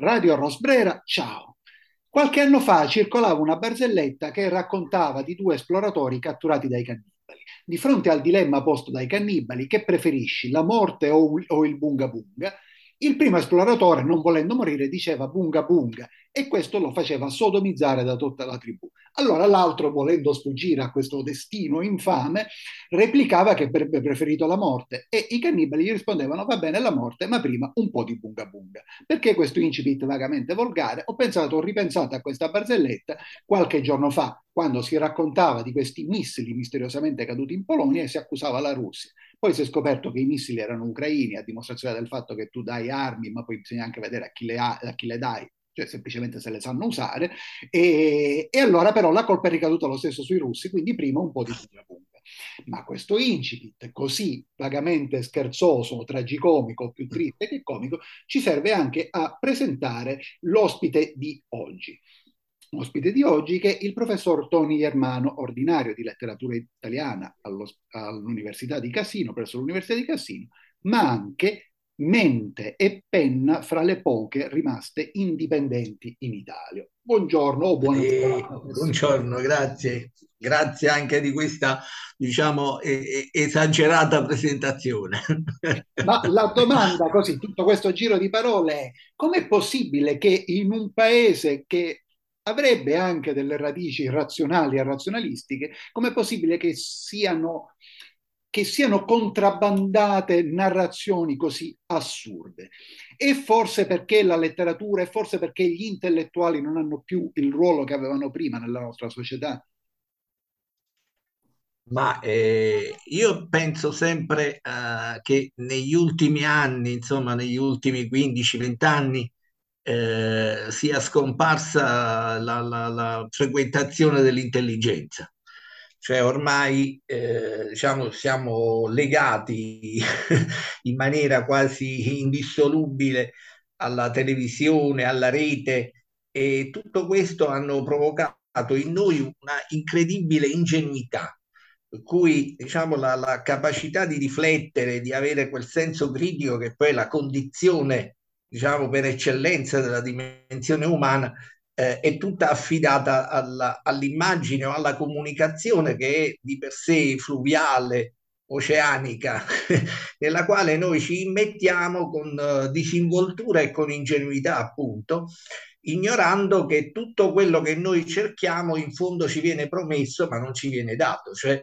Radio Rosbrera, ciao. Qualche anno fa circolava una barzelletta che raccontava di due esploratori catturati dai cannibali. Di fronte al dilemma posto dai cannibali, che preferisci, la morte o, il bunga bunga? Il primo esploratore, non volendo morire, diceva bunga bunga e questo lo faceva sodomizzare da tutta la tribù. Allora l'altro, volendo sfuggire a questo destino infame, replicava che avrebbe preferito la morte e i cannibali gli rispondevano va bene la morte, ma prima un po' di bunga bunga. Perché questo incipit vagamente volgare? Ho pensato, ho ripensato a questa barzelletta qualche giorno fa, quando si raccontava di questi missili misteriosamente caduti in Polonia e si accusava la Russia. Poi si è scoperto che i missili erano ucraini, a dimostrazione del fatto che tu dai armi, ma poi bisogna anche vedere a chi le, ha, a chi le dai, cioè semplicemente se le sanno usare, e, e, allora però la colpa è ricaduta lo stesso sui russi, quindi prima un po' di punta. Ma questo incipit così vagamente scherzoso, tragicomico, più triste che comico, ci serve anche a presentare l'ospite di oggi ospite di oggi, che è il professor Tony Germano, ordinario di letteratura italiana all'Università di Cassino, presso l'Università di Cassino, ma anche mente e penna fra le poche rimaste indipendenti in Italia. Buongiorno o buonasera. Eh, buongiorno, grazie. Grazie anche di questa, diciamo, eh, esagerata presentazione. Ma la domanda, così, tutto questo giro di parole è: com'è possibile che in un paese che avrebbe anche delle radici razionali e razionalistiche, com'è possibile che siano, che siano contrabbandate narrazioni così assurde? E forse perché la letteratura, e forse perché gli intellettuali non hanno più il ruolo che avevano prima nella nostra società? Ma eh, io penso sempre eh, che negli ultimi anni, insomma negli ultimi 15-20 anni, eh, sia scomparsa la, la, la frequentazione dell'intelligenza. Cioè ormai eh, diciamo, siamo legati in maniera quasi indissolubile alla televisione, alla rete e tutto questo hanno provocato in noi una incredibile ingenuità per cui diciamo, la, la, capacità di riflettere, di avere quel senso critico che poi è la condizione diciamo, per eccellenza della dimensione umana, eh, è tutta affidata alla, all'immagine o alla comunicazione che è di per sé fluviale, oceanica, nella quale noi ci immettiamo con uh, disinvoltura e con ingenuità, appunto, ignorando che tutto quello che noi cerchiamo in fondo ci viene promesso ma non ci viene dato, cioè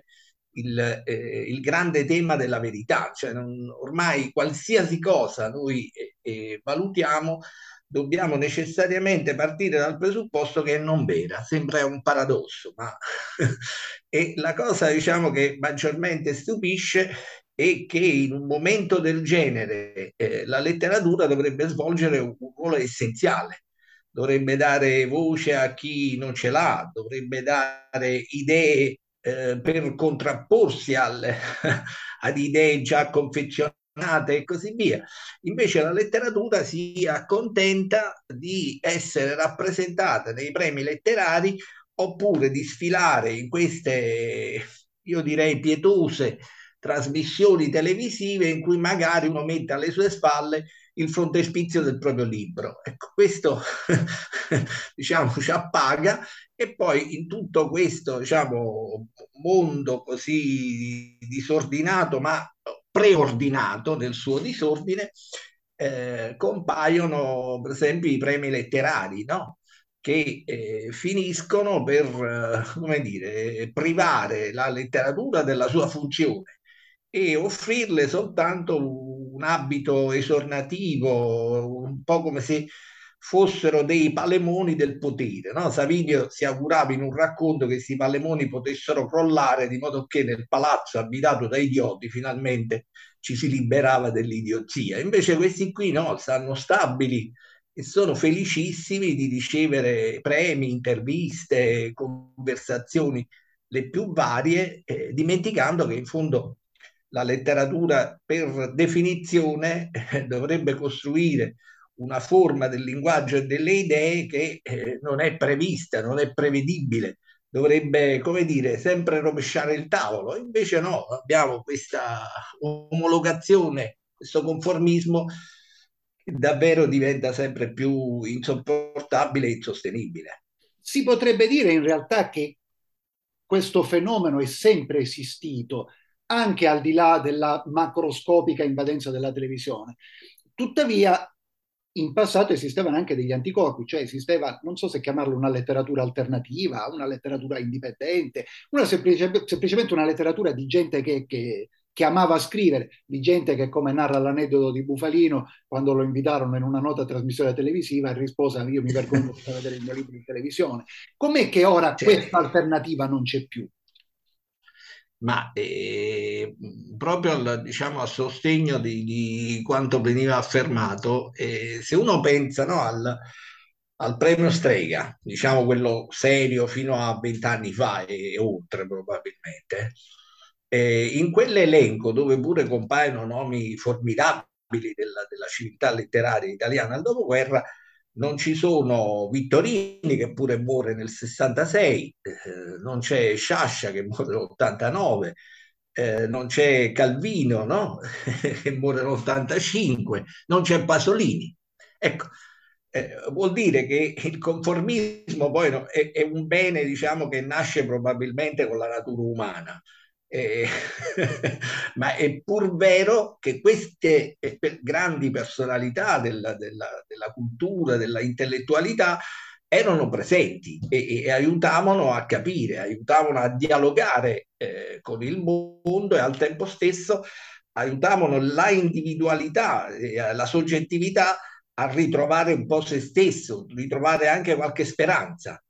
il, eh, il grande tema della verità, cioè non, ormai qualsiasi cosa noi eh, valutiamo dobbiamo necessariamente partire dal presupposto che è non vera, sembra un paradosso, ma e la cosa diciamo che maggiormente stupisce è che in un momento del genere eh, la letteratura dovrebbe svolgere un, ruolo essenziale, dovrebbe dare voce a chi non ce l'ha, dovrebbe dare idee eh, per contrapporsi alle, ad idee già confezionate e così via. Invece la letteratura si accontenta di essere rappresentata nei premi letterari oppure di sfilare in queste, io direi, pietose trasmissioni televisive in cui magari uno mette alle sue spalle il frontespizio del proprio libro. Ecco, questo diciamo ci appaga e poi in tutto questo diciamo, mondo così disordinato ma preordinato nel suo disordine eh, compaiono per esempio i premi letterari, no? che eh, finiscono per, eh, come dire, privare la letteratura della sua funzione e offrirle soltanto un abito esornativo, un po' come se fossero dei palemoni del potere. No? Savinio si augurava in un racconto che questi palemoni potessero crollare di modo che nel palazzo abitato da idioti finalmente ci si liberava dell'idiozia. Invece questi qui no, stanno stabili e sono felicissimi di ricevere premi, interviste, conversazioni le più varie, eh, dimenticando che in fondo la letteratura per definizione eh, dovrebbe costruire una forma del linguaggio e delle idee che eh, non è prevista, non è prevedibile, dovrebbe, come dire, sempre rovesciare il tavolo. Invece no, abbiamo questa omologazione, questo conformismo davvero diventa sempre più insopportabile e insostenibile. Si potrebbe dire in realtà che questo fenomeno è sempre esistito, anche al di là della macroscopica invadenza della televisione. Tuttavia, in passato esistevano anche degli anticorpi, cioè esisteva, non so se chiamarlo una letteratura alternativa, una letteratura indipendente, una semplice, semplicemente una letteratura di gente che, che, che, amava scrivere, di gente che, come narra l'aneddoto di Bufalino, quando lo invitarono in una nota trasmissione televisiva, rispose: Io mi vergogno di vedere il mio libro in televisione. Com'è che ora questa alternativa non c'è più? Ma eh, proprio al, diciamo, a sostegno di, di, quanto veniva affermato, eh, se uno pensa no, al, al, premio Strega, diciamo quello serio fino a vent'anni fa e, e, oltre probabilmente, eh, in quell'elenco dove pure compaiono nomi formidabili della, della civiltà letteraria italiana al dopoguerra, non ci sono Vittorini che pure muore nel 66, eh, non c'è Sciascia che muore nell'89, eh, non c'è Calvino no? che muore nell'85, non c'è Pasolini. Ecco, eh, vuol dire che il conformismo poi no, è, è, un bene diciamo, che nasce probabilmente con la natura umana. Eh, ma è pur vero che queste eh, grandi personalità della, della, della cultura, della intellettualità, erano presenti e, e, aiutavano a capire, aiutavano a dialogare eh, con il mondo e al tempo stesso aiutavano la individualità, eh, la soggettività a ritrovare un po' se stesso, ritrovare anche qualche speranza.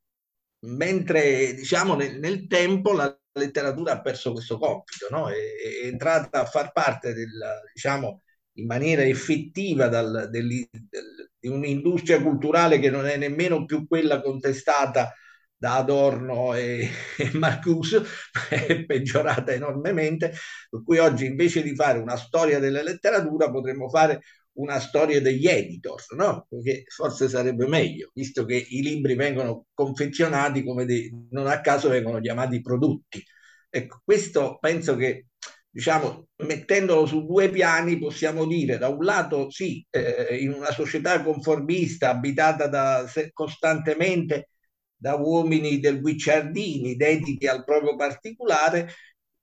Mentre diciamo nel, nel tempo la letteratura ha perso questo compito, no? è, è, entrata a far parte del, diciamo, in maniera effettiva dal, del, del, di un'industria culturale che non è nemmeno più quella contestata da Adorno e, e Marcuse, è peggiorata enormemente, per cui oggi invece di fare una storia della letteratura potremmo fare una storia degli editor, no? Perché forse sarebbe meglio, visto che i libri vengono confezionati come dei, non a caso vengono chiamati prodotti. Ecco, questo penso che, diciamo, mettendolo su due piani, possiamo dire, da un lato, sì, eh, in una società conformista abitata da, costantemente da uomini del guicciardini dediti al proprio particolare,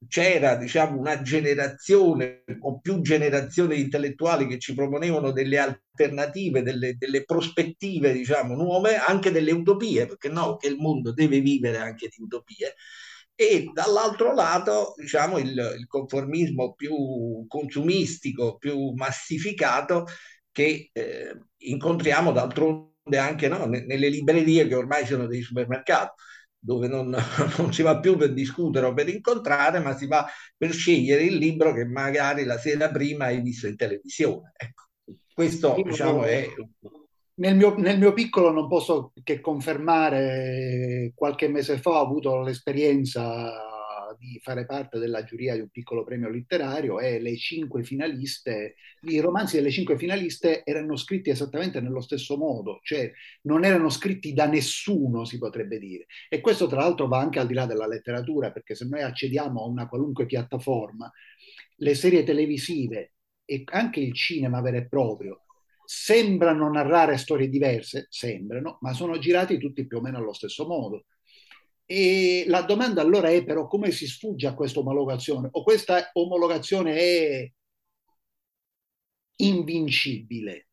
c'era diciamo, una generazione o più generazioni intellettuali che ci proponevano delle alternative, delle, delle prospettive diciamo, nuove, anche delle utopie, perché no, che il mondo deve vivere anche di utopie. E dall'altro lato, diciamo, il, il conformismo più consumistico, più massificato che eh, incontriamo d'altronde anche no, nelle librerie che ormai sono dei supermercati dove non, non, si va più per discutere o per incontrare, ma si va per scegliere il libro che magari la sera prima hai visto in televisione. Ecco, questo Io diciamo è... Nel mio, nel mio, piccolo non posso che confermare, qualche mese fa ho avuto l'esperienza di fare parte della giuria di un piccolo premio letterario e le cinque finaliste, i romanzi delle cinque finaliste erano scritti esattamente nello stesso modo, cioè non erano scritti da nessuno, si potrebbe dire. E questo tra l'altro va anche al di là della letteratura, perché se noi accediamo a una qualunque piattaforma, le serie televisive e anche il cinema vero e proprio sembrano narrare storie diverse, sembrano, ma sono girati tutti più o meno allo stesso modo. E la domanda allora è però come si sfugge a questa omologazione? O questa omologazione è invincibile?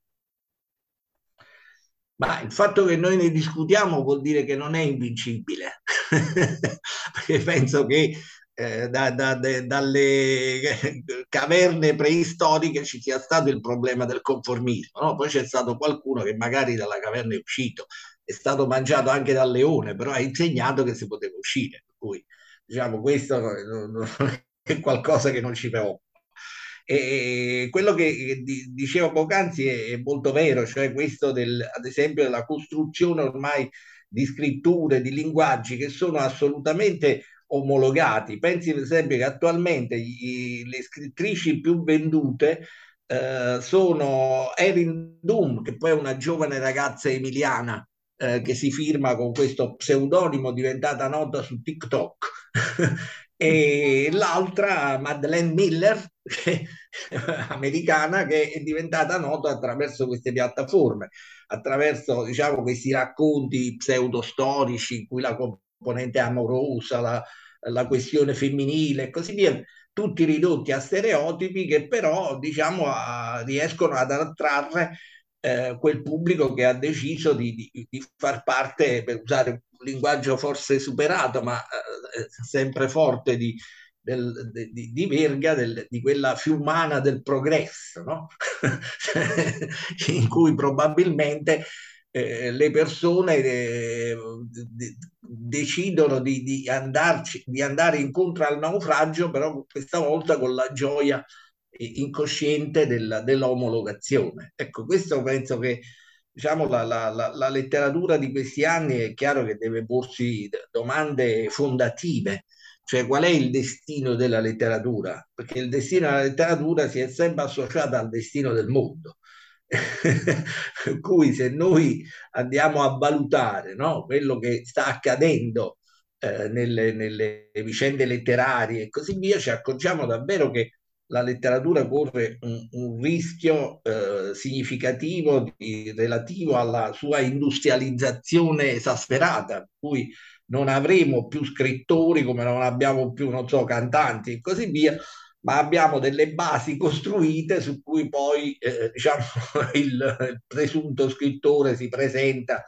Ma il fatto che noi ne discutiamo vuol dire che non è invincibile, perché penso che eh, da, da, de, dalle caverne preistoriche ci sia stato il problema del conformismo, no? poi c'è stato qualcuno che magari dalla caverna è uscito è stato mangiato anche dal leone, però ha insegnato che si poteva uscire. Per cui, diciamo, questo è qualcosa che non ci preoccupa. E quello che dicevo poc'anzi è molto vero, cioè questo del, ad esempio della costruzione ormai di scritture, di linguaggi che sono assolutamente omologati. Pensi per esempio che attualmente gli, le scrittrici più vendute eh, sono Erin Doom, che poi è una giovane ragazza emiliana eh, che si firma con questo pseudonimo diventata nota su TikTok. E l'altra Madeleine Miller, che, americana, che è diventata nota attraverso queste piattaforme, attraverso diciamo, questi racconti pseudostorici in cui la componente amorosa, la, la questione femminile e così via, tutti ridotti a stereotipi che però diciamo, a, riescono ad attrarre eh, quel pubblico che ha deciso di, di, di, far parte, per usare un linguaggio forse superato, ma eh, sempre forte di, del, di, di, Verga, del, di quella fiumana del progresso, no? in cui probabilmente eh, le persone eh, decidono di, di, andarci, di andare incontro al naufragio, però questa volta con la gioia incosciente della, dell'omologazione. Ecco, questo penso che diciamo, la, la, la, la, letteratura di questi anni è chiaro che deve porsi domande fondative, cioè qual è il destino della letteratura? Perché il destino della letteratura si è sempre associato al destino del mondo. per cui se noi andiamo a valutare no, quello che sta accadendo eh, nelle, nelle vicende letterarie e così via, ci accorgiamo davvero che la letteratura corre un, un rischio eh, significativo di, relativo alla sua industrializzazione esasperata, per cui non avremo più scrittori come non abbiamo più, non so, cantanti e così via, ma abbiamo delle basi costruite su cui poi eh, diciamo, il, il presunto scrittore si presenta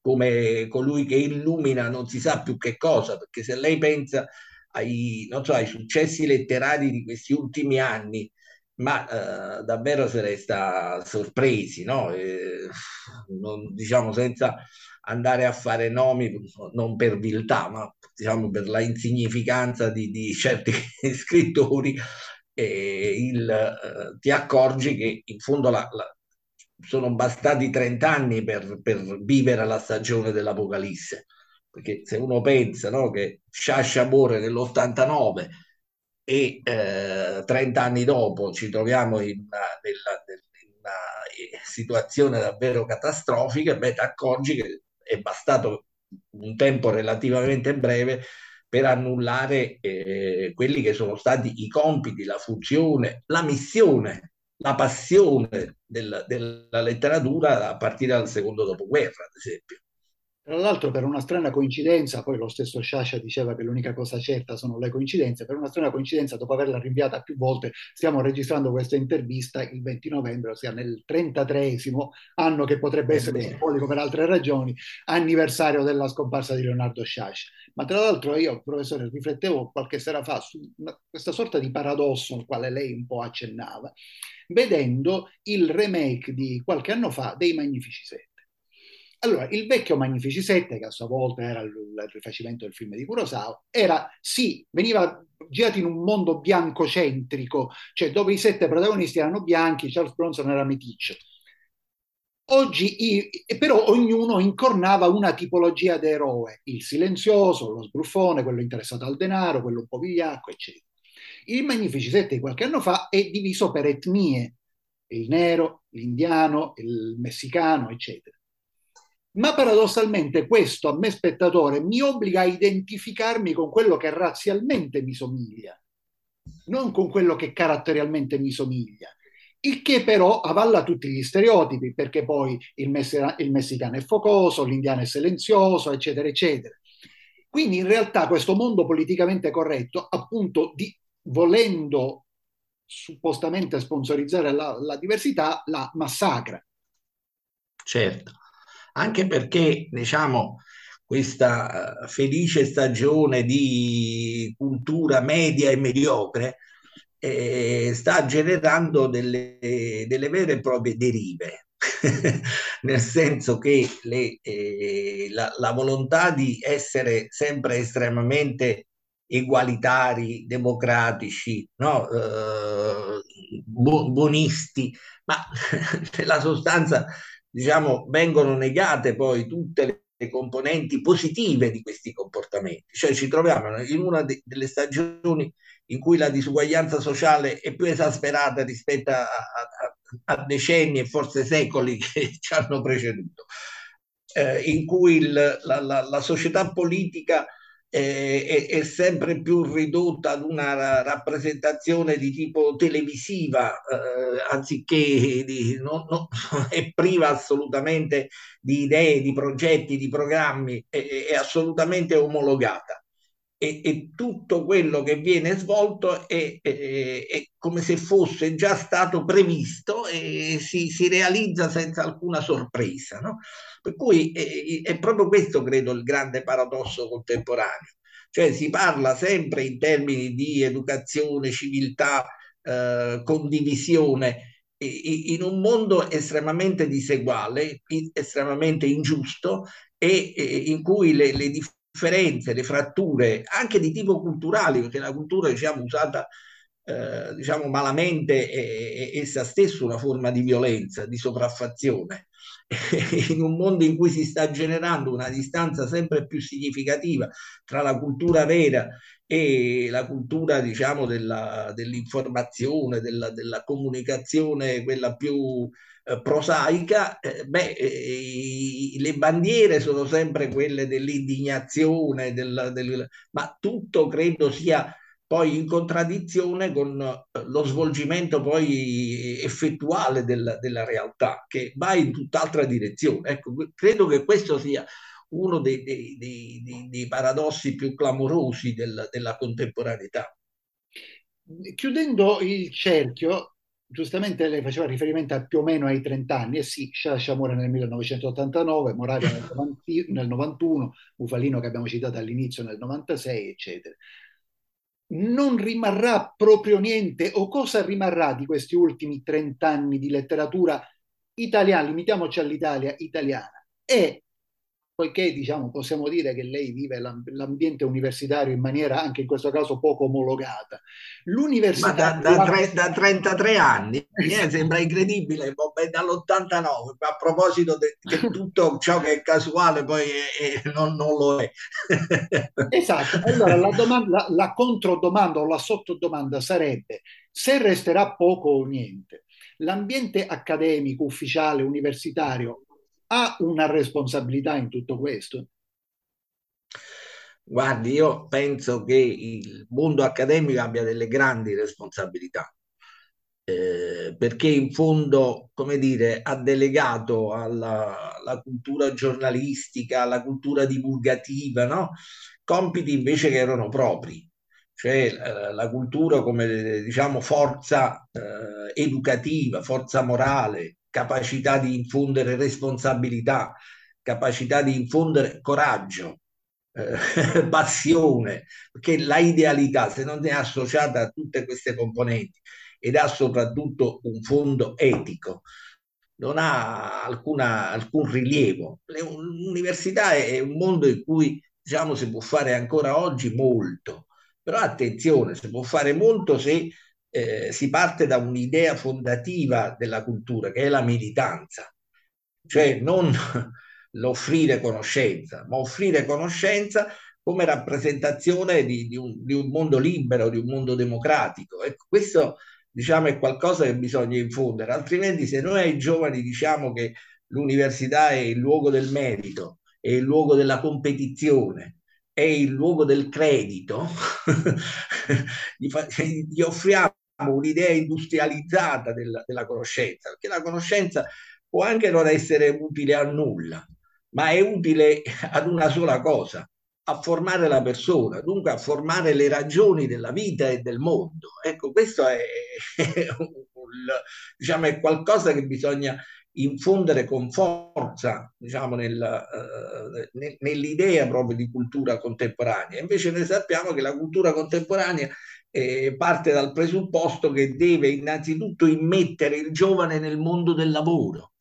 come colui che illumina non si sa più che cosa, perché se lei pensa ai, so, ai successi letterari di questi ultimi anni, ma eh, davvero se resta sorpresi, no? Eh, non, diciamo senza andare a fare nomi, non per viltà, ma diciamo per la insignificanza di, di certi scrittori, eh, il, ti accorgi che in fondo la, la, sono bastati 30 anni per, per vivere la stagione dell'Apocalisse perché se uno pensa no, che Sciascia muore nell'89 e eh, 30 anni dopo ci troviamo in una, nella, in una eh, situazione davvero catastrofica, beh, ti accorgi che è bastato un tempo relativamente breve per annullare eh, quelli che sono stati i compiti, la funzione, la missione, la passione del, della letteratura a partire dal secondo dopoguerra, ad esempio. Tra l'altro, per una strana coincidenza, poi lo stesso Sciascia diceva che l'unica cosa certa sono le coincidenze, per una strana coincidenza, dopo averla rinviata più volte, stiamo registrando questa intervista il 20 novembre, ossia nel 33 anno che potrebbe essere simbolico per altre ragioni, anniversario della scomparsa di Leonardo Sciascia. Ma tra l'altro io, professore, riflettevo qualche sera fa su questa sorta di paradosso al quale lei un po' accennava, vedendo il remake di qualche anno fa dei Magnifici Sette allora, il vecchio Magnifici 7, che a sua volta era il, rifacimento del film di Kurosawa, era sì, veniva girato in un mondo biancocentrico, cioè dove i sette protagonisti erano bianchi, Charles Bronson era meticcio. Oggi, però, ognuno incornava una tipologia di eroe, il silenzioso, lo sbruffone, quello interessato al denaro, quello un po' vigliacco, eccetera. Il Magnifici 7 di qualche anno fa è diviso per etnie, il nero, l'indiano, il messicano, eccetera. Ma paradossalmente questo a me spettatore mi obbliga a identificarmi con quello che razzialmente mi somiglia, non con quello che caratterialmente mi somiglia. Il che però avalla tutti gli stereotipi, perché poi il, mess- il messicano è focoso, l'indiano è silenzioso, eccetera, eccetera. Quindi in realtà questo mondo politicamente corretto, appunto, di, volendo suppostamente sponsorizzare la, la diversità, la massacra. Certo anche perché diciamo questa eh, felice stagione di cultura media e mediocre eh, sta generando delle, delle, vere e proprie derive, nel senso che le, eh, la, la, volontà di essere sempre estremamente egualitari, democratici, no? eh, bu- buonisti, ma nella sostanza diciamo, vengono negate poi tutte le, componenti positive di questi comportamenti. Cioè ci troviamo in una de- delle stagioni in cui la disuguaglianza sociale è più esasperata rispetto a, a, a decenni e forse secoli che ci hanno preceduto, eh, in cui il, la, la, la, società politica è, è, sempre più ridotta ad una rappresentazione di tipo televisiva, eh, anziché di, no, no, è priva assolutamente di idee, di progetti, di programmi, è, è assolutamente omologata. E, e, tutto quello che viene svolto è, è, è, come se fosse già stato previsto e si, si realizza senza alcuna sorpresa. No? Per cui è, è proprio questo, credo, il grande paradosso contemporaneo. Cioè si parla sempre in termini di educazione, civiltà, eh, condivisione, in un mondo estremamente diseguale, estremamente ingiusto e, in cui le, le, differenze, le fratture, anche di tipo culturale, perché la cultura diciamo usata eh, diciamo malamente è, è essa stessa una forma di violenza, di sopraffazione, in un mondo in cui si sta generando una distanza sempre più significativa tra la cultura vera e la cultura, diciamo, della, dell'informazione, della, della, comunicazione, quella più prosaica, eh, beh, eh, le bandiere sono sempre quelle dell'indignazione, del, del, ma tutto credo sia poi in contraddizione con eh, lo svolgimento poi effettuale del, della realtà, che va in tutt'altra direzione. Ecco, credo che questo sia uno dei, dei, dei, dei paradossi più clamorosi del, della contemporaneità. Chiudendo il cerchio, giustamente lei faceva riferimento a più o meno ai 30 anni, e sì, Sciascia muore nel 1989, Moravia nel, nel 91, Bufalino che abbiamo citato all'inizio nel 96, eccetera. Non rimarrà proprio niente o cosa rimarrà di questi ultimi 30 anni di letteratura italiana, limitiamoci all'Italia italiana, e poiché diciamo, possiamo dire che lei vive l'ambiente universitario in maniera anche in questo caso poco omologata. L'università... Ma da, da, tre, da 33 anni, mi sembra incredibile, dall'89, a proposito che tutto ciò che è casuale poi è, è, non, non, lo è. esatto, allora la, domanda, la controdomanda o la sottodomanda sarebbe se resterà poco o niente. L'ambiente accademico, ufficiale, universitario ha una responsabilità in tutto questo? Guardi, io penso che il mondo accademico abbia delle grandi responsabilità, eh, perché in fondo, come dire, ha delegato alla, alla cultura giornalistica, alla cultura divulgativa, no? compiti invece che erano propri cioè eh, la cultura come diciamo forza eh, educativa, forza morale, capacità di infondere responsabilità, capacità di infondere coraggio, eh, passione, perché la idealità, se non è associata a tutte queste componenti ed ha soprattutto un fondo etico, non ha alcuna, alcun rilievo. L'università è un mondo in cui diciamo, si può fare ancora oggi molto, però attenzione, si può fare molto se eh, si parte da un'idea fondativa della cultura, che è la militanza, cioè non l'offrire conoscenza, ma offrire conoscenza come rappresentazione di, di, un, di un, mondo libero, di un mondo democratico. Ecco, questo diciamo, è qualcosa che bisogna infondere, altrimenti se noi ai giovani diciamo che l'università è il luogo del merito, è il luogo della competizione, è il luogo del credito, gli, gli offriamo un'idea industrializzata della, della conoscenza, perché la conoscenza può anche non essere utile a nulla, ma è utile ad una sola cosa, a formare la persona, dunque a formare le ragioni della vita e del mondo. Ecco, questo è, un, diciamo, è qualcosa che bisogna infondere con forza diciamo, nel, uh, nell'idea proprio di cultura contemporanea. Invece noi sappiamo che la cultura contemporanea eh, parte dal presupposto che deve innanzitutto immettere il giovane nel mondo del lavoro.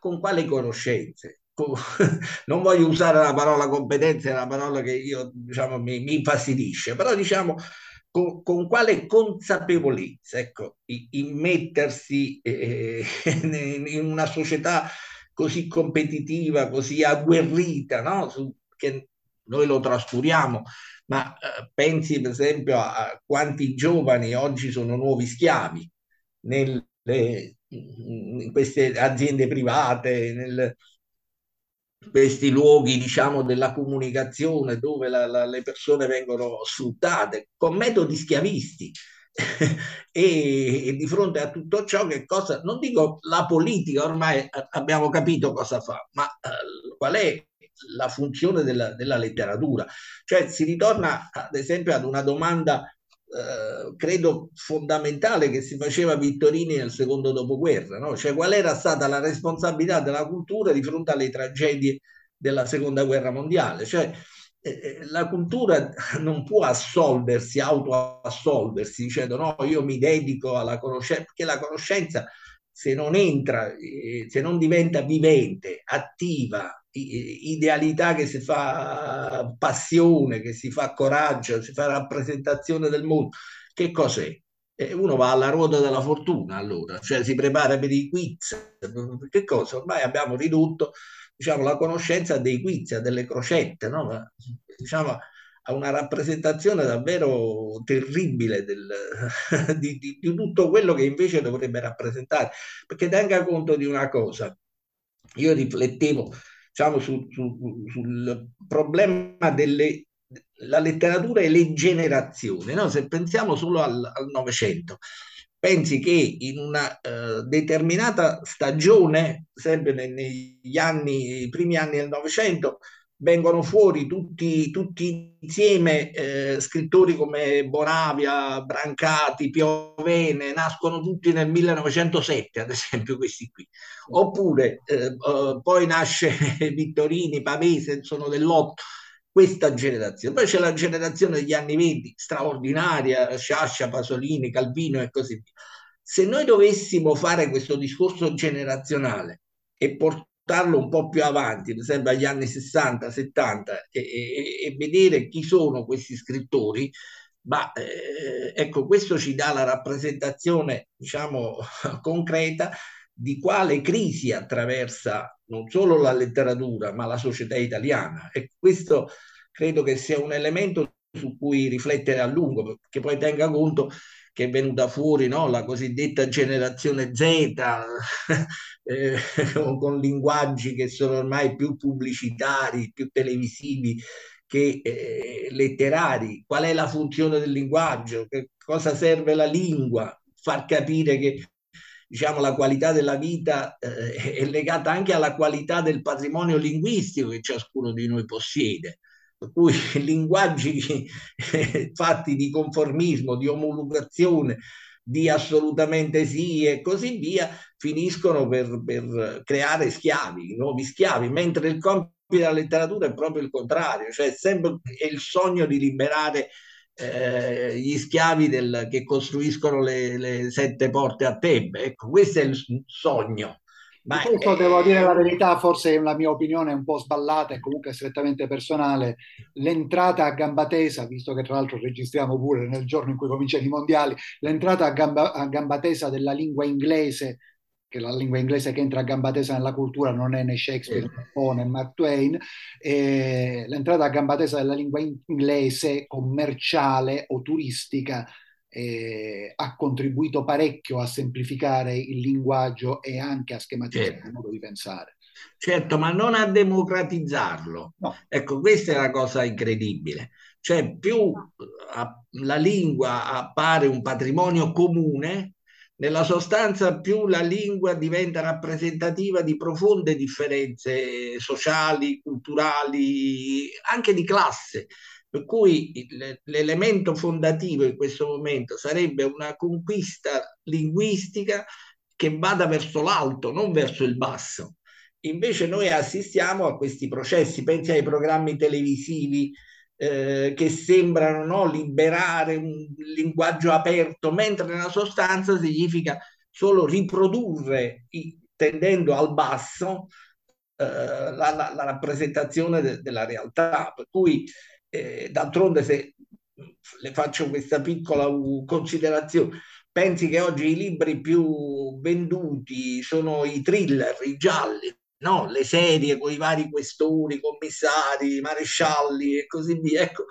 Con quale conoscenze? non voglio usare la parola competenza, è una parola che io diciamo, mi, mi infastidisce, però diciamo con, con, quale consapevolezza, ecco, immettersi eh, in una società così competitiva, così agguerrita, no? Su, che noi lo trascuriamo, ma eh, pensi per esempio a, quanti giovani oggi sono nuovi schiavi nelle, in queste aziende private, nel, questi luoghi, diciamo, della comunicazione dove la, la, le persone vengono sfruttate con metodi schiavisti. e, e, di fronte a tutto ciò, che cosa, non dico la politica, ormai abbiamo capito cosa fa, ma eh, qual è la funzione della, della, letteratura? Cioè si ritorna ad esempio ad una domanda eh, credo fondamentale che si faceva Vittorini nel secondo dopoguerra, no? cioè qual era stata la responsabilità della cultura di fronte alle tragedie della seconda guerra mondiale. Cioè, eh, eh la cultura non può assolversi, autoassolversi, dicendo no, io mi dedico alla conoscenza, perché la conoscenza se non entra, eh, se non diventa vivente, attiva, idealità che si fa passione, che si fa coraggio, si fa rappresentazione del mondo, che cos'è? E uno va alla ruota della fortuna allora, cioè si prepara per i quiz. Che cosa? Ormai abbiamo ridotto diciamo, la conoscenza dei quiz, delle crocette, no? diciamo, a una rappresentazione davvero terribile del, di, di, di tutto quello che invece dovrebbe rappresentare. Perché tenga conto di una cosa, io riflettevo diciamo, su, su, sul problema delle la letteratura e le generazioni. No? Se pensiamo solo al Novecento, pensi che in una uh, determinata stagione, sempre negli anni, i primi anni del Novecento, vengono fuori tutti, tutti insieme eh, scrittori come Bonavia, Brancati, Piovene, nascono tutti nel 1907, ad esempio questi qui. Oppure eh, uh, poi nasce Vittorini, Pavese, sono dell'otto, questa generazione. Poi c'è la generazione degli anni 20, straordinaria, Sciascia, Pasolini, Calvino e così via. Se noi dovessimo fare questo discorso generazionale e portare portarlo un po' più avanti, per esempio agli anni 60, 70, e, e, e vedere chi sono questi scrittori, ma eh, ecco, questo ci dà la rappresentazione, diciamo, concreta di quale crisi attraversa non solo la letteratura, ma la società italiana. E questo credo che sia un elemento su cui riflettere a lungo, che poi tenga conto che è venuta fuori no? la cosiddetta generazione Z, eh, con linguaggi che sono ormai più pubblicitari, più televisivi che eh, letterari. Qual è la funzione del linguaggio? Che cosa serve la lingua? Far capire che diciamo, la qualità della vita eh, è legata anche alla qualità del patrimonio linguistico che ciascuno di noi possiede per cui linguaggi fatti di conformismo, di omologazione, di assolutamente sì e così via, finiscono per, per creare schiavi, nuovi schiavi, mentre il compito della letteratura è proprio il contrario, cioè sempre è il sogno di liberare eh, gli schiavi del, che costruiscono le, le, sette porte a Tebbe. Ecco, questo è il sogno. Ma questo è... devo dire la verità, forse è la mia opinione un po' sballata e comunque strettamente personale. L'entrata a gamba tesa, visto che tra l'altro registriamo pure nel giorno in cui cominciano i mondiali, l'entrata a gamba, a gamba tesa della lingua inglese, che la lingua inglese che entra a gamba tesa nella cultura non è né Shakespeare né, né Mark Twain, eh, l'entrata a gamba tesa della lingua inglese commerciale o turistica eh, ha contribuito parecchio a semplificare il linguaggio e anche a schematizzare certo. il modo di pensare. Certo, ma non a democratizzarlo. No. Ecco, questa è la cosa incredibile. Cioè, più la lingua appare un patrimonio comune, nella sostanza più la lingua diventa rappresentativa di profonde differenze sociali, culturali, anche di classe. Per cui l'elemento fondativo in questo momento sarebbe una conquista linguistica che vada verso l'alto, non verso il basso. Invece noi assistiamo a questi processi, pensi ai programmi televisivi eh, che sembrano no, liberare un linguaggio aperto, mentre nella sostanza significa solo riprodurre, tendendo al basso, eh, la, la, la, rappresentazione de, della realtà. Per cui d'altronde se le faccio questa piccola considerazione, pensi che oggi i libri più venduti sono i thriller, i gialli, no? le serie con i vari questori, commissari, marescialli e così via. Ecco,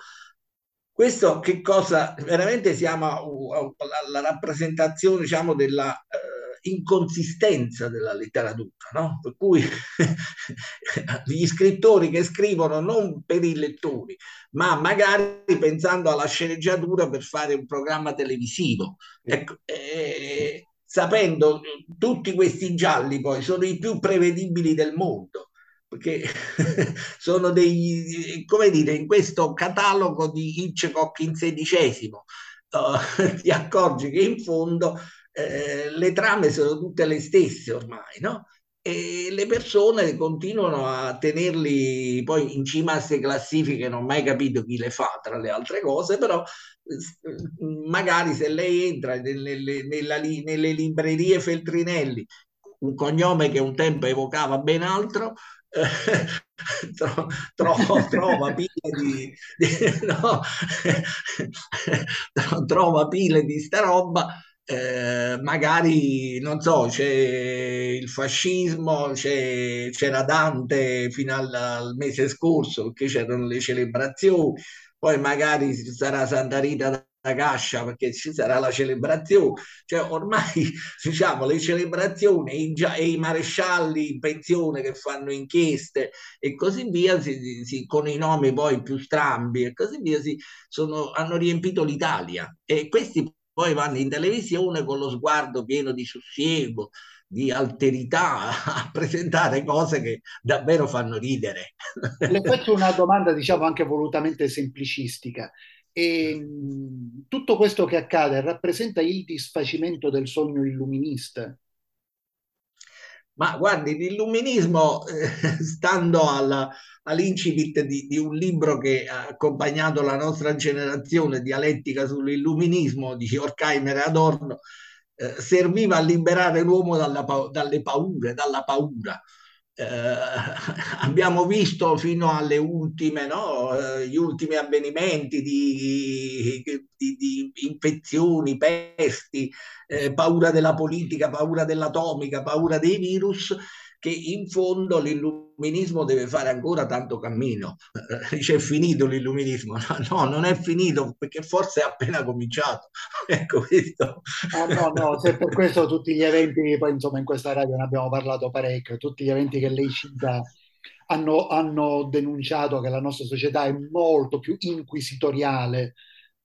questo che cosa veramente siamo alla rappresentazione diciamo della eh, inconsistenza della letteratura, no? per cui gli scrittori che scrivono non per i lettori, ma magari pensando alla sceneggiatura per fare un programma televisivo. Ecco, eh, sapendo tutti questi gialli poi sono i più prevedibili del mondo perché sono dei, come dire, in questo catalogo di Hitchcock in sedicesimo, uh, ti accorgi che in fondo eh, le trame sono tutte le stesse ormai, no? E le persone continuano a tenerli poi in cima a queste classifiche, non ho mai capito chi le fa tra le altre cose, però magari se lei entra nelle, nella, nelle librerie Feltrinelli, un cognome che un tempo evocava ben altro, tro, tro, trova pile di, di no, trova pile di sta roba eh, magari non so c'è il fascismo c'è, c'era Dante fino al, al, mese scorso perché c'erano le celebrazioni poi magari sarà Santa Rita cascia perché ci sarà la celebrazione. Cioè, ormai diciamo le celebrazioni e i, e i marescialli in pensione che fanno inchieste e così via, si, si, con i nomi poi più strambi e così via, si, sono, hanno riempito l'Italia. E questi poi vanno in televisione con lo sguardo pieno di sussiego, di alterità a presentare cose che davvero fanno ridere. Le faccio una domanda, diciamo, anche volutamente semplicistica. E tutto questo che accade rappresenta il disfacimento del sogno illuminista? Ma guardi, l'illuminismo, eh, stando alla, all'incipit di, di, un libro che ha accompagnato la nostra generazione, Dialettica sull'illuminismo di Horkheimer e Adorno, eh, serviva a liberare l'uomo dalla, dalle paure, dalla paura eh, abbiamo visto fino alle ultime, no? eh, gli ultimi avvenimenti di, di, di infezioni, pesti, eh, paura della politica, paura dell'atomica, paura dei virus, che in fondo l'illuminismo deve fare ancora tanto cammino. Dice è finito l'illuminismo. No, non è finito perché forse è appena cominciato. ecco questo. Ah, no, no, se per questo tutti gli eventi, poi insomma in questa radio ne abbiamo parlato parecchio, tutti gli eventi che lei cita hanno, hanno denunciato che la nostra società è molto più inquisitoriale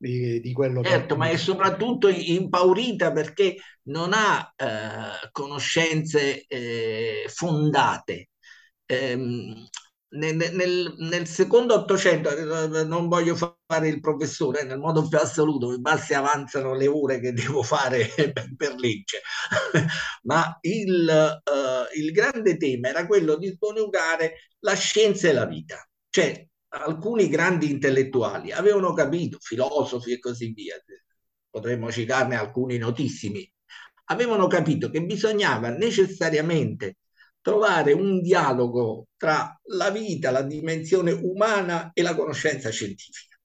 di, di quello certo, che... ma è soprattutto impaurita perché non ha eh, conoscenze eh, fondate. Eh, nel, nel, nel, secondo Ottocento, eh, non voglio fare il professore nel modo più assoluto, mi basti avanzano le ore che devo fare per legge, ma il, uh, il grande tema era quello di coniugare la scienza e la vita. Cioè, alcuni grandi intellettuali avevano capito, filosofi e così via, potremmo citarne alcuni notissimi, avevano capito che bisognava necessariamente trovare un dialogo tra la vita, la dimensione umana e la conoscenza scientifica.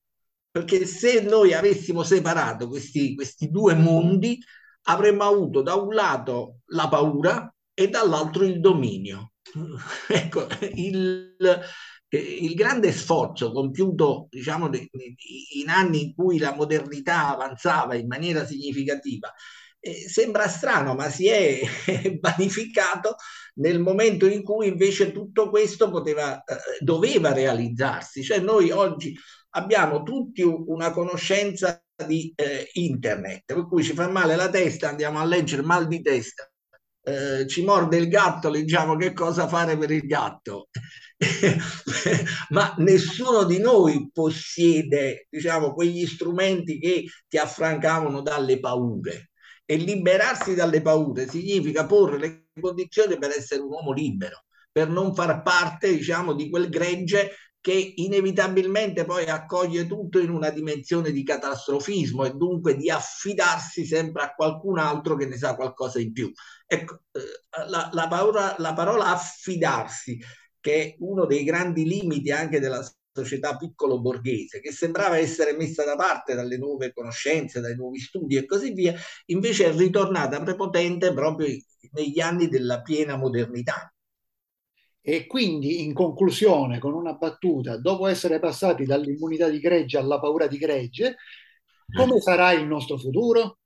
Perché se noi avessimo separato questi, questi due mondi, avremmo avuto da un lato la paura e dall'altro il dominio. ecco, il, il grande sforzo compiuto diciamo, in anni in cui la modernità avanzava in maniera significativa eh, sembra strano, ma si è vanificato nel momento in cui invece tutto questo poteva, eh, doveva realizzarsi. Cioè noi oggi abbiamo tutti una conoscenza di eh, internet, per cui ci fa male la testa, andiamo a leggere mal di testa, eh, ci morde il gatto, leggiamo che cosa fare per il gatto. Ma nessuno di noi possiede, diciamo, quegli strumenti che ti affrancavano dalle paure. E liberarsi dalle paure significa porre le condizioni per essere un uomo libero, per non far parte, diciamo, di quel gregge che inevitabilmente poi accoglie tutto in una dimensione di catastrofismo e dunque di affidarsi sempre a qualcun altro che ne sa qualcosa in più. Ecco, eh, la, la, parola, la parola affidarsi, che è uno dei grandi limiti anche della società piccolo borghese, che sembrava essere messa da parte dalle nuove conoscenze, dai nuovi studi e così via, invece è ritornata prepotente proprio negli anni della piena modernità. E quindi, in conclusione, con una battuta, dopo essere passati dall'immunità di gregge alla paura di gregge, come sarà il nostro futuro?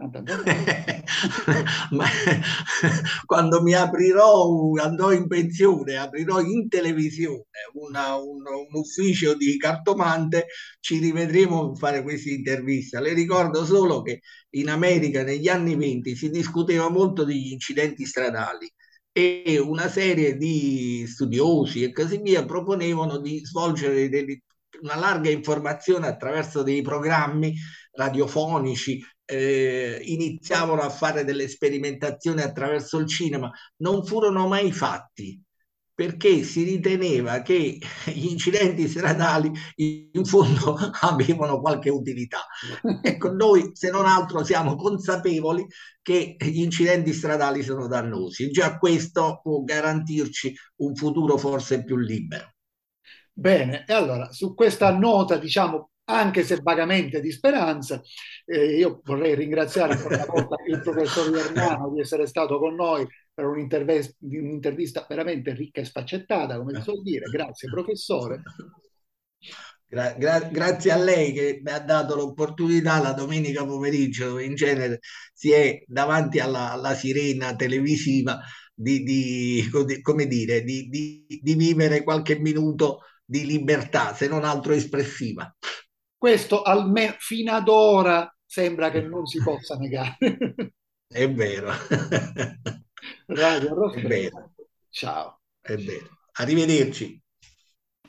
Quando mi aprirò, andrò in pensione, aprirò in televisione una, un, un, ufficio di cartomante, ci rivedremo a fare questa intervista. Le ricordo solo che in America negli anni 20 si discuteva molto degli incidenti stradali e una serie di studiosi e così via proponevano di svolgere dei, una larga informazione attraverso dei programmi radiofonici eh, iniziavano a fare delle sperimentazioni attraverso il cinema, non furono mai fatti perché si riteneva che gli incidenti stradali in fondo avevano qualche utilità. Ecco, noi se non altro siamo consapevoli che gli incidenti stradali sono dannosi. Già questo può garantirci un futuro forse più libero. Bene, e allora su questa nota, diciamo, anche se vagamente di speranza. Eh, io vorrei ringraziare ancora una volta il professor Iernano di essere stato con noi per un'intervista veramente ricca e sfaccettata, come si suol dire. Grazie professore. Gra- gra- grazie a lei che mi ha dato l'opportunità la domenica pomeriggio, in genere si è davanti alla, alla sirena televisiva, di, di, come dire, di, di vivere qualche minuto di libertà, se non altro espressiva. Questo almeno fino ad ora sembra che non si possa negare. È vero. Radio È vero. Ciao. È vero. Arrivederci.